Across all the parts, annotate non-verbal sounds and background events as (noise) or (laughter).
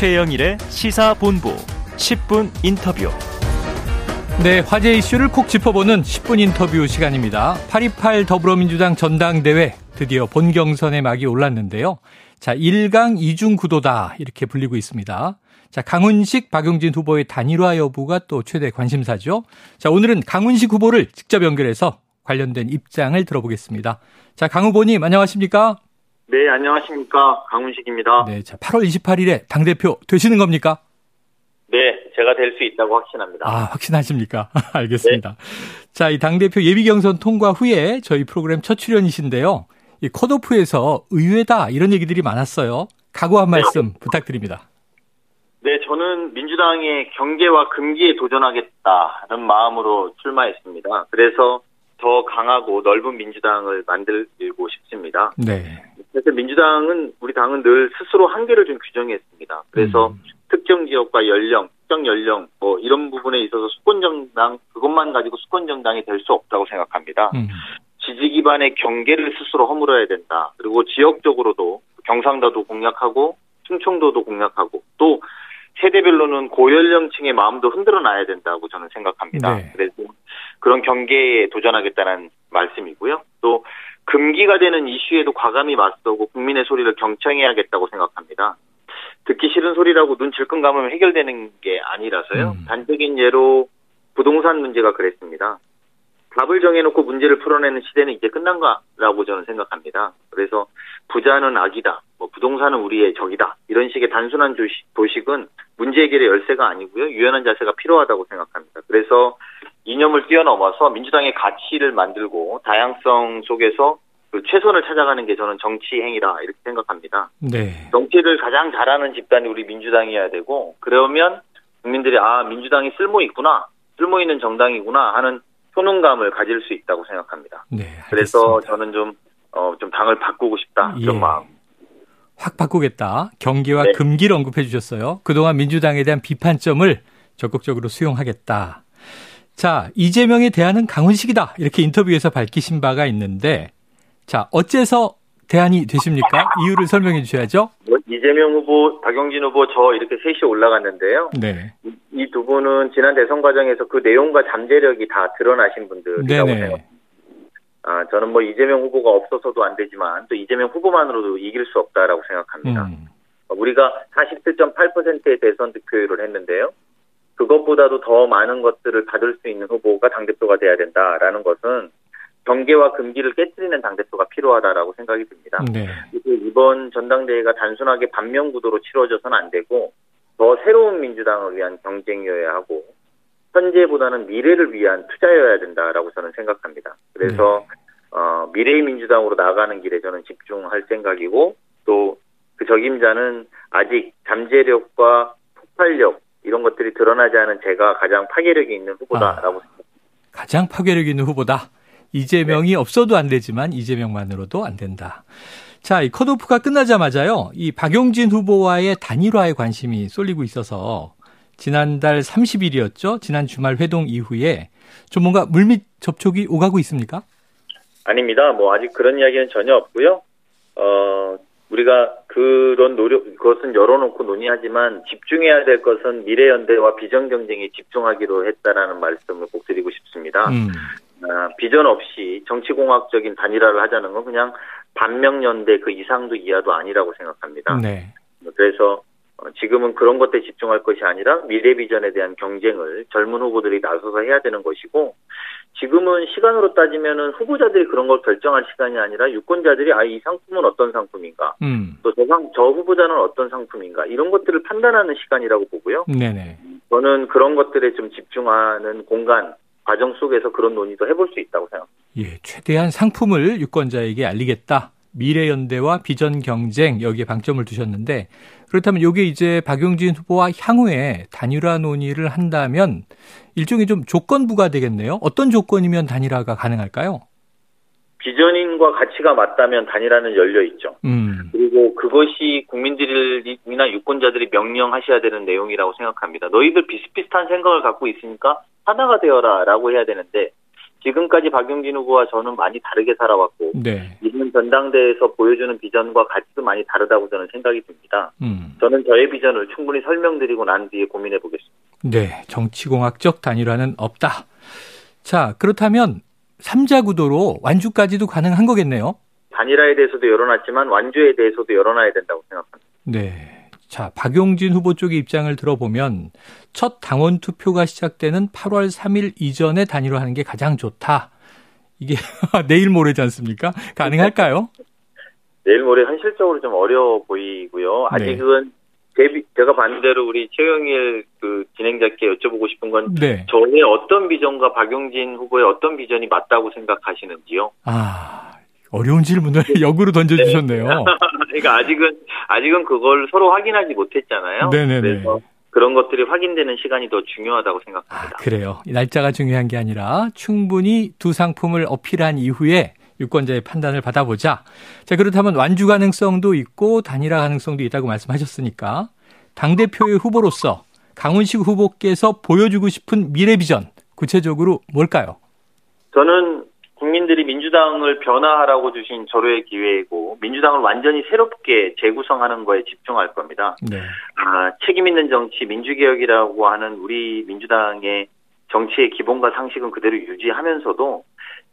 최영일의 시사본부 10분 인터뷰. 네, 화제 이슈를 콕 짚어보는 10분 인터뷰 시간입니다. 828 더불어민주당 전당대회 드디어 본 경선의 막이 올랐는데요. 자, 1강 2중 구도다 이렇게 불리고 있습니다. 자, 강훈식, 박용진 후보의 단일화 여부가 또 최대 관심사죠. 자, 오늘은 강훈식 후보를 직접 연결해서 관련된 입장을 들어보겠습니다. 자, 강 후보님 안녕하십니까? 네, 안녕하십니까. 강훈식입니다. 네, 자, 8월 28일에 당대표 되시는 겁니까? 네, 제가 될 수 있다고 확신합니다. 아, 확신하십니까? (laughs) 알겠습니다. 네. 자, 이 당대표 예비경선 통과 후에 저희 프로그램 첫 출연이신데요. 이 컷오프에서 의외다 이런 얘기들이 많았어요. 각오 한 말씀 네. 부탁드립니다. 네, 저는 민주당의 경계와 금기에 도전하겠다는 마음으로 출마했습니다. 그래서 더 강하고 넓은 민주당을 만들고 싶습니다. 네. 그래서 민주당은 우리 당은 늘 스스로 한계를 좀 규정했습니다. 그래서 음. 특정 지역과 연령, 특정 연령 뭐 이런 부분에 있어서 수권 정당 그것만 가지고 수권 정당이 될 수 없다고 생각합니다. 음. 지지 기반의 경계를 스스로 허물어야 된다. 그리고 지역적으로도 경상도도 공략하고 충청도도 공략하고 또 세대별로는 고연령층의 마음도 흔들어 놔야 된다고 저는 생각합니다. 네. 그래서 그런 경계에 도전하겠다는 말씀이고요. 또 금기가 되는 이슈에도 과감히 맞서고 국민의 소리를 경청해야겠다고 생각합니다. 듣기 싫은 소리라고 눈 질끈 감으면 해결되는 게 아니라서요. 음. 단적인 예로 부동산 문제가 그랬습니다. 답을 정해놓고 문제를 풀어내는 시대는 이제 끝난 거라고 저는 생각합니다. 그래서 부자는 악이다, 뭐 부동산은 우리의 적이다 이런 식의 단순한 도식은 문제 해결의 열쇠가 아니고요 유연한 자세가 필요하다고 생각합니다. 그래서 이념을 뛰어넘어서 민주당의 가치를 만들고 다양성 속에서 그 최선을 찾아가는 게 저는 정치 행위다 이렇게 생각합니다. 네. 정치를 가장 잘하는 집단이 우리 민주당이어야 되고 그러면 국민들이 아 민주당이 쓸모 있구나 쓸모 있는 정당이구나 하는 효능감을 가질 수 있다고 생각합니다. 네, 그래서 저는 좀, 어, 좀 당을 바꾸고 싶다. 예. 그런 마음. 확 바꾸겠다. 경기와 네. 금기를 언급해 주셨어요. 그동안 민주당에 대한 비판점을 적극적으로 수용하겠다. 자, 이재명에 대한은 강훈식이다. 이렇게 인터뷰에서 밝히신 바가 있는데, 자, 어째서 대안이 되십니까? 이유를 설명해 주셔야죠. 뭐, 이재명 후보, 박영진 후보 저 이렇게 셋이 올라갔는데요. 네. 이 두 분은 지난 대선 과정에서 그 내용과 잠재력이 다 드러나신 분들이라고 생각합니다. 아, 저는 뭐 이재명 후보가 없어서도 안 되지만 또 이재명 후보만으로도 이길 수 없다라고 생각합니다. 음. 우리가 47.8%의 대선 득표율을 했는데요. 그것보다도 더 많은 것들을 받을 수 있는 후보가 당대표가 돼야 된다라는 것은 경계와 금기를 깨뜨리는 당대표가 필요하다라고 생각이 듭니다. 네. 이번 전당대회가 단순하게 반면 구도로 치러져서는 안 되고 더 새로운 민주당을 위한 경쟁이어야 하고 현재보다는 미래를 위한 투자여야 된다라고 저는 생각합니다. 그래서 네. 어, 미래의 민주당으로 나가는 길에 저는 집중할 생각이고 또 그 적임자는 아직 잠재력과 폭발력 이런 것들이 드러나지 않은 제가 가장 파괴력이 있는 후보다라고 아, 생각합니다. 가장 파괴력 있는 후보다. 이재명이 네. 없어도 안 되지만 이재명만으로도 안 된다. 자, 이 컷오프가 끝나자마자요. 이 박용진 후보와의 단일화에 관심이 쏠리고 있어서 지난달 30일이었죠. 지난 주말 회동 이후에 좀 뭔가 물밑 접촉이 오가고 있습니까? 아닙니다. 뭐 아직 그런 이야기는 전혀 없고요. 어, 우리가 그런 노력, 그것은 열어놓고 논의하지만 집중해야 될 것은 미래연대와 비전 경쟁에 집중하기로 했다라는 말씀을 꼭 드리고 싶습니다. 음. 아, 비전 없이 정치공학적인 단일화를 하자는 건 그냥 반명연대 그 이상도 이하도 아니라고 생각합니다. 네. 그래서 어, 지금은 그런 것에 집중할 것이 아니라 미래 비전에 대한 경쟁을 젊은 후보들이 나서서 해야 되는 것이고 지금은 시간으로 따지면은 후보자들이 그런 걸 결정할 시간이 아니라 유권자들이 아 이 상품은 어떤 상품인가 음. 또저 저 후보자는 어떤 상품인가 이런 것들을 판단하는 시간이라고 보고요. 네네. 저는 그런 것들에 좀 집중하는 공간 과정 속에서 그런 논의도 해볼 수 있다고 생각합니다. 예, 최대한 상품을 유권자에게 알리겠다. 미래연대와 비전 경쟁 여기에 방점을 두셨는데 그렇다면 이게 이제 박용진 후보와 향후에 단일화 논의를 한다면 일종의 좀 조건부가 되겠네요. 어떤 조건이면 단일화가 가능할까요? 비전인과 가치가 맞다면 단일화는 열려 있죠. 음. 그리고 그것이 국민들이나 유권자들이 명령하셔야 되는 내용이라고 생각합니다. 너희들 비슷비슷한 생각을 갖고 있으니까 하나가 되어라라고 해야 되는데 지금까지 박용진 후보와 저는 많이 다르게 살아왔고 네. 이번 전당대회에서 보여주는 비전과 가치도 많이 다르다고 저는 생각이 듭니다. 음. 저는 저의 비전을 충분히 설명드리고 난 뒤에 고민해 보겠습니다. 네, 정치공학적 단일화는 없다. 자, 그렇다면 3자 구도로 완주까지도 가능한 거겠네요. 단일화에 대해서도 열어놨지만 완주에 대해서도 열어놔야 된다고 생각합니다. 네. 자, 박용진 후보 쪽의 입장을 들어보면 첫 당원 투표가 시작되는 8월 3일 이전에 단일화하는 게 가장 좋다. 이게 (laughs) 내일 모레지 않습니까? 가능할까요? 내일 모레 현실적으로 좀 어려워 보이고요. 아직은 네. 제가 반대로 우리 최영일 그 진행자께 여쭤보고 싶은 건 네. 저의 어떤 비전과 박용진 후보의 어떤 비전이 맞다고 생각하시는지요? 아, 어려운 질문을 (laughs) 역으로 던져주셨네요. 네. (laughs) 그러니까 아직은 아직은 그걸 서로 확인하지 못했잖아요. 네네네. 그래서 그런 것들이 확인되는 시간이 더 중요하다고 생각합니다. 아, 그래요. 날짜가 중요한 게 아니라 충분히 두 상품을 어필한 이후에 유권자의 판단을 받아보자. 자, 그렇다면 완주 가능성도 있고 단일화 가능성도 있다고 말씀하셨으니까 당대표의 후보로서 강훈식 후보께서 보여주고 싶은 미래 비전 구체적으로 뭘까요? 저는 국민들이 민주당을 변화하라고 주신 절호의 기회이고 민주당을 완전히 새롭게 재구성하는 거에 집중할 겁니다. 네. 아, 책임 있는 정치, 민주개혁이라고 하는 우리 민주당의 정치의 기본과 상식은 그대로 유지하면서도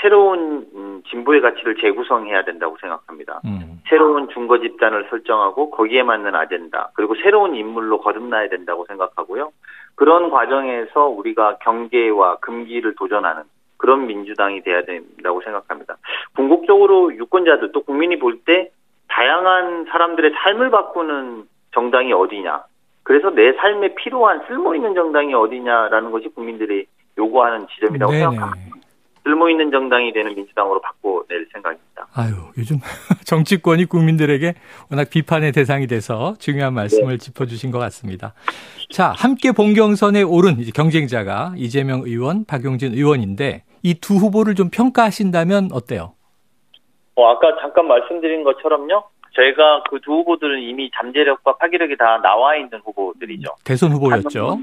새로운 음, 진보의 가치를 재구성해야 된다고 생각합니다. 음. 새로운 중거 집단을 설정하고 거기에 맞는 아젠다 그리고 새로운 인물로 거듭나야 된다고 생각하고요. 그런 과정에서 우리가 경계와 금기를 도전하는 그런 민주당이 돼야 된다고 생각합니다. 궁극적으로 유권자들 또 국민이 볼 때 다양한 사람들의 삶을 바꾸는 정당이 어디냐. 그래서 내 삶에 필요한 쓸모 있는 정당이 어디냐라는 것이 국민들이 요구하는 지점이라고 네네. 생각합니다. 쓸모 있는 정당이 되는 민주당으로 바꿔낼 생각입니다. 아유, 요즘 (laughs) 정치권이 국민들에게 워낙 비판의 대상이 돼서 중요한 말씀을 네. 짚어주신 것 같습니다. 자, 함께 본경선에 오른 경쟁자가 이재명 의원, 박용진 의원인데 이 두 후보를 좀 평가하신다면 어때요? 어, 아까 잠깐 말씀드린 것처럼요. 저희가 그 두 후보들은 이미 잠재력과 파괴력이 다 나와 있는 후보들이죠. 대선 후보였죠.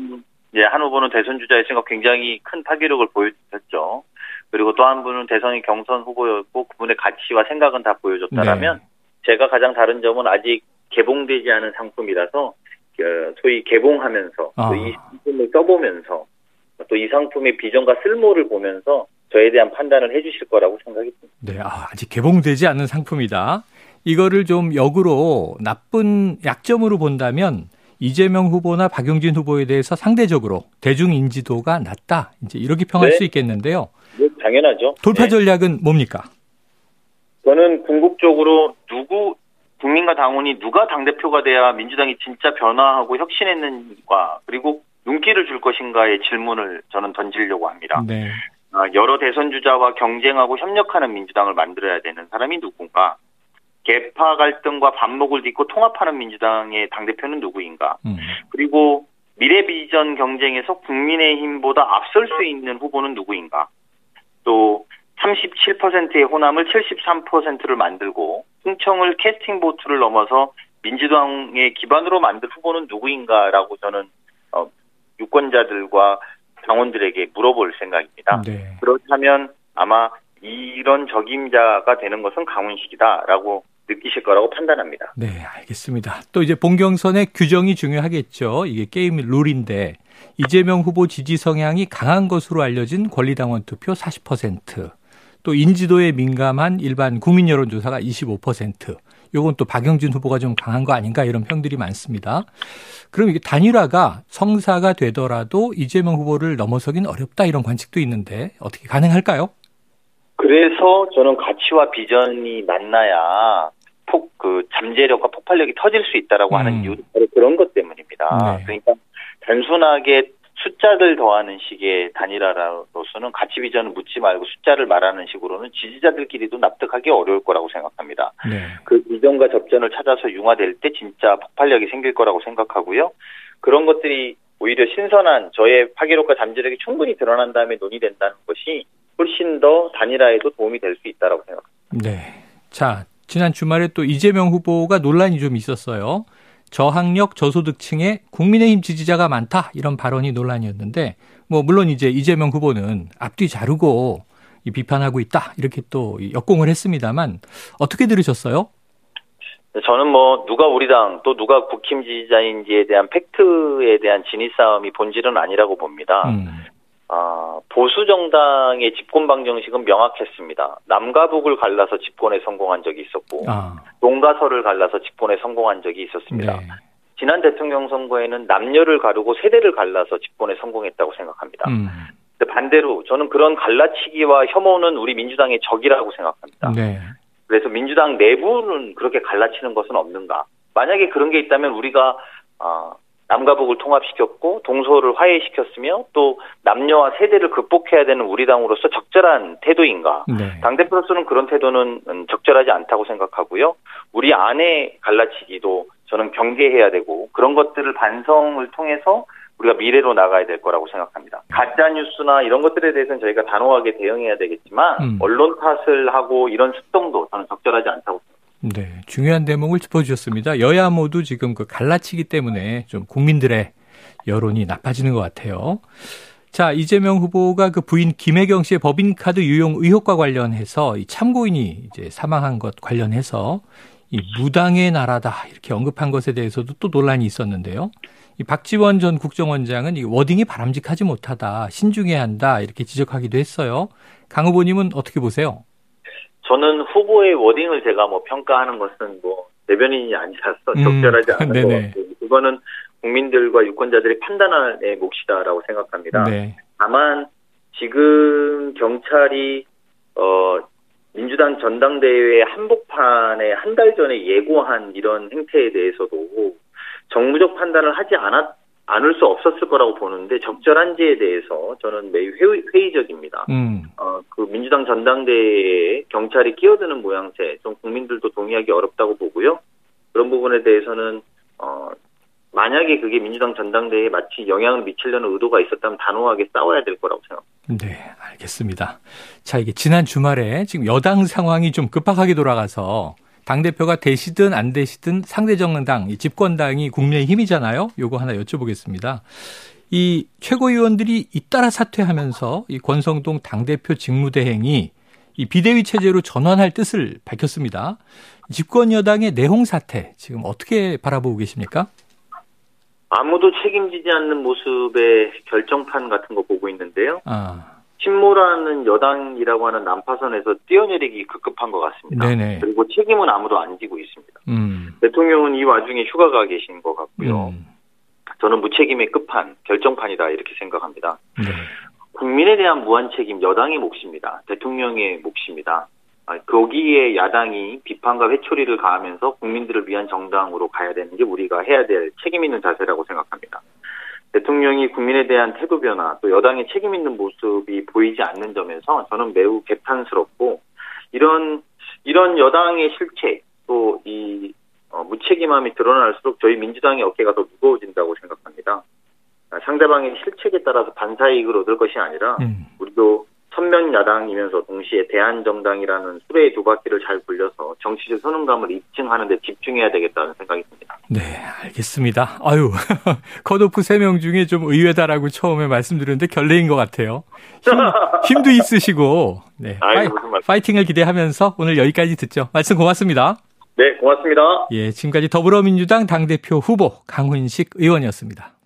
예, 한 후보는 대선 주자였으니까 굉장히 큰 파괴력을 보여줬죠. 그리고 또 한 분은 대선의 경선 후보였고 그분의 가치와 생각은 다 보여줬다라면 네. 제가 가장 다른 점은 아직 개봉되지 않은 상품이라서 그 소위 개봉하면서 아. 또이 상품을 써보면서 또 이 상품의 비전과 쓸모를 보면서 저에 대한 판단을 해주실 거라고 생각이 듭니다. 네, 아, 아직 개봉되지 않은 상품이다. 이거를 좀 역으로 나쁜 약점으로 본다면 이재명 후보나 박용진 후보에 대해서 상대적으로 대중 인지도가 낮다. 이제 이렇게 평할 네. 수 있겠는데요. 네, 당연하죠. 돌파 네. 전략은 뭡니까? 저는 궁극적으로 누구 국민과 당원이 누가 당 대표가 돼야 민주당이 진짜 변화하고 혁신했는가 그리고 눈길을 줄 것인가의 질문을 저는 던지려고 합니다. 네. 아, 여러 대선 주자와 경쟁하고 협력하는 민주당을 만들어야 되는 사람이 누군가 개파 갈등과 반목을 딛고 통합하는 민주당의 당대표는 누구인가 음. 그리고 미래 비전 경쟁에서 국민의힘보다 앞설 수 있는 후보는 누구인가 또 37%의 호남을 73%를 만들고 흥청을 캐스팅 보트를 넘어서 민주당의 기반으로 만들 후보는 누구인가라고 저는 어, 유권자들과 당원들에게 물어볼 생각입니다. 네. 그렇다면 아마 이런 적임자가 되는 것은 강훈식이다라고 느끼실 거라고 판단합니다. 네, 알겠습니다. 또 이제 본경선의 규정이 중요하겠죠. 이게 게임 룰인데 이재명 후보 지지 성향이 강한 것으로 알려진 권리당원 투표 40%, 또 인지도에 민감한 일반 국민 여론조사가 25%. 요건 또 박영진 후보가 좀 강한 거 아닌가 이런 평들이 많습니다. 그럼 이게 단일화가 성사가 되더라도 이재명 후보를 넘어서긴 어렵다 이런 관측도 있는데 어떻게 가능할까요? 그래서 저는 가치와 비전이 만나야 폭 그 잠재력과 폭발력이 터질 수 있다라고 음. 하는 이유도 바로 그런 것 때문입니다. 네. 그러니까 단순하게 숫자들 더하는 식의 단일화로서는 가치 비전을 묻지 말고 숫자를 말하는 식으로는 지지자들끼리도 납득하기 어려울 거라고 생각합니다. 네. 그 비전과 접전을 찾아서 융화될 때 진짜 폭발력이 생길 거라고 생각하고요. 그런 것들이 오히려 신선한 저의 파괴력과 잠재력이 충분히 드러난 다음에 논의된다는 것이 훨씬 더 단일화에도 도움이 될 수 있다고 생각합니다. 네. 자, 지난 주말에 또 이재명 후보가 논란이 좀 있었어요. 저학력 저소득층의 국민의힘 지지자가 많다 이런 발언이 논란이었는데 뭐 물론 이제 이재명 후보는 앞뒤 자르고 비판하고 있다 이렇게 또 역공을 했습니다만 어떻게 들으셨어요? 저는 뭐 누가 우리 당 또 누가 국힘 지지자인지에 대한 팩트에 대한 진위 싸움이 본질은 아니라고 봅니다. 음. 아, 보수 정당의 집권 방정식은 명확했습니다. 남과 북을 갈라서 집권에 성공한 적이 있었고 아. 동과 서를 갈라서 집권에 성공한 적이 있었습니다. 네. 지난 대통령 선거에는 남녀를 가르고 세대를 갈라서 집권에 성공했다고 생각합니다. 음. 반대로 저는 그런 갈라치기와 혐오는 우리 민주당의 적이라고 생각합니다. 네. 그래서 민주당 내부는 그렇게 갈라치는 것은 없는가? 만약에 그런 게 있다면 우리가 어, 남과 북을 통합시켰고 동서를 화해시켰으며 또 남녀와 세대를 극복해야 되는 우리 당으로서 적절한 태도인가? 네. 당 대표로서는 그런 태도는 음, 적절하지 않다고 생각하고요. 우리 안에 갈라치기도 저는 경계해야 되고 그런 것들을 반성을 통해서 우리가 미래로 나가야 될 거라고 생각합니다. 가짜 뉴스나 이런 것들에 대해서는 저희가 단호하게 대응해야 되겠지만 음. 언론 탓을 하고 이런 습동도 저는 적절하지 않다고 생각합니다. 네, 중요한 대목을 짚어주셨습니다. 여야 모두 지금 그 갈라치기 때문에 좀 국민들의 여론이 나빠지는 것 같아요. 자, 이재명 후보가 그 부인 김혜경 씨의 법인카드 유용 의혹과 관련해서 이 참고인이 이제 사망한 것 관련해서 이 무당의 나라다 이렇게 언급한 것에 대해서도 또 논란이 있었는데요. 이 박지원 전 국정원장은 이 워딩이 바람직하지 못하다, 신중해야 한다 이렇게 지적하기도 했어요. 강 후보님은 어떻게 보세요? 저는 후보의 워딩을 제가 뭐 평가하는 것은 뭐 대변인이 아니라서 음, 적절하지 않은 (laughs) 것 같고 그거는 국민들과 유권자들이 판단할 몫이다라고 생각합니다. 네. 다만 지금 경찰이 어 민주당 전당대회 한복판에 한 달 전에 예고한 이런 행태에 대해서도 정무적 판단을 하지 않았 않을 수 없었을 거라고 보는데 적절한지에 대해서 저는 매우 회의, 적입니다 음. 어, 그 민주당 전당대회에 경찰이 끼어드는 모양새 좀 국민들도 동의하기 어렵다고 보고요. 그런 부분에 대해서는 어, 만약에 그게 민주당 전당대회에 마치 영향을 미치려는 의도가 있었다면 단호하게 싸워야 될 거라고 생각합니다. 네, 알겠습니다. 자, 이게 지난 주말에 지금 여당 상황이 좀 급박하게 돌아가서 당대표가 되시든 안 되시든 상대정당, 집권당이 국민의 힘이잖아요. 요거 하나 여쭤보겠습니다. 이 최고위원들이 잇따라 사퇴하면서 이 권성동 당대표 직무대행이 이 비대위 체제로 전환할 뜻을 밝혔습니다. 집권 여당의 내홍 사태 지금 어떻게 바라보고 계십니까? 아무도 책임지지 않는 모습의 결정판 같은 거 보고 있는데요. 아. 친모라는 여당이라고 하는 난파선에서 뛰어내리기 급급한 것 같습니다. 네네. 그리고 책임은 아무도 안 지고 있습니다. 음. 대통령은 이 와중에 휴가가 계신 것 같고요. 음. 저는 무책임의 끝판, 결정판이다 이렇게 생각합니다. 네. 국민에 대한 무한 책임 여당의 몫입니다. 대통령의 몫입니다. 아, 거기에 야당이 비판과 회초리를 가하면서 국민들을 위한 정당으로 가야 되는 게 우리가 해야 될 책임 있는 자세라고 생각합니다. 대통령이 국민에 대한 태도 변화 또 여당의 책임 있는 모습이 보이지 않는 점에서 저는 매우 개탄스럽고 이런 이런 여당의 실체 또이 어, 무책임함이 드러날수록 저희 민주당의 어깨가 더 무거워진다고 생각합니다. 상대방의 실책에 따라서 반사이익을 얻을 것이 아니라 음. 우리도 선면 야당이면서 동시에 대한정당이라는 수레의 두 바퀴를 잘 굴려서 정치적 선언감을 입증하는 데 집중해야 되겠다는 생각이 듭니다. 네, 알겠습니다. 아유, (laughs) 컷오프 3명 중에 좀 의외다라고 처음에 말씀드렸는데 결례인 것 같아요. 힘, 도 있으시고, 네. 아유, 파이, 팅을 기대하면서 오늘 여기까지 듣죠. 말씀 고맙습니다. 네, 고맙습니다. 예, 지금까지 더불어민주당 당대표 후보 강훈식 의원이었습니다.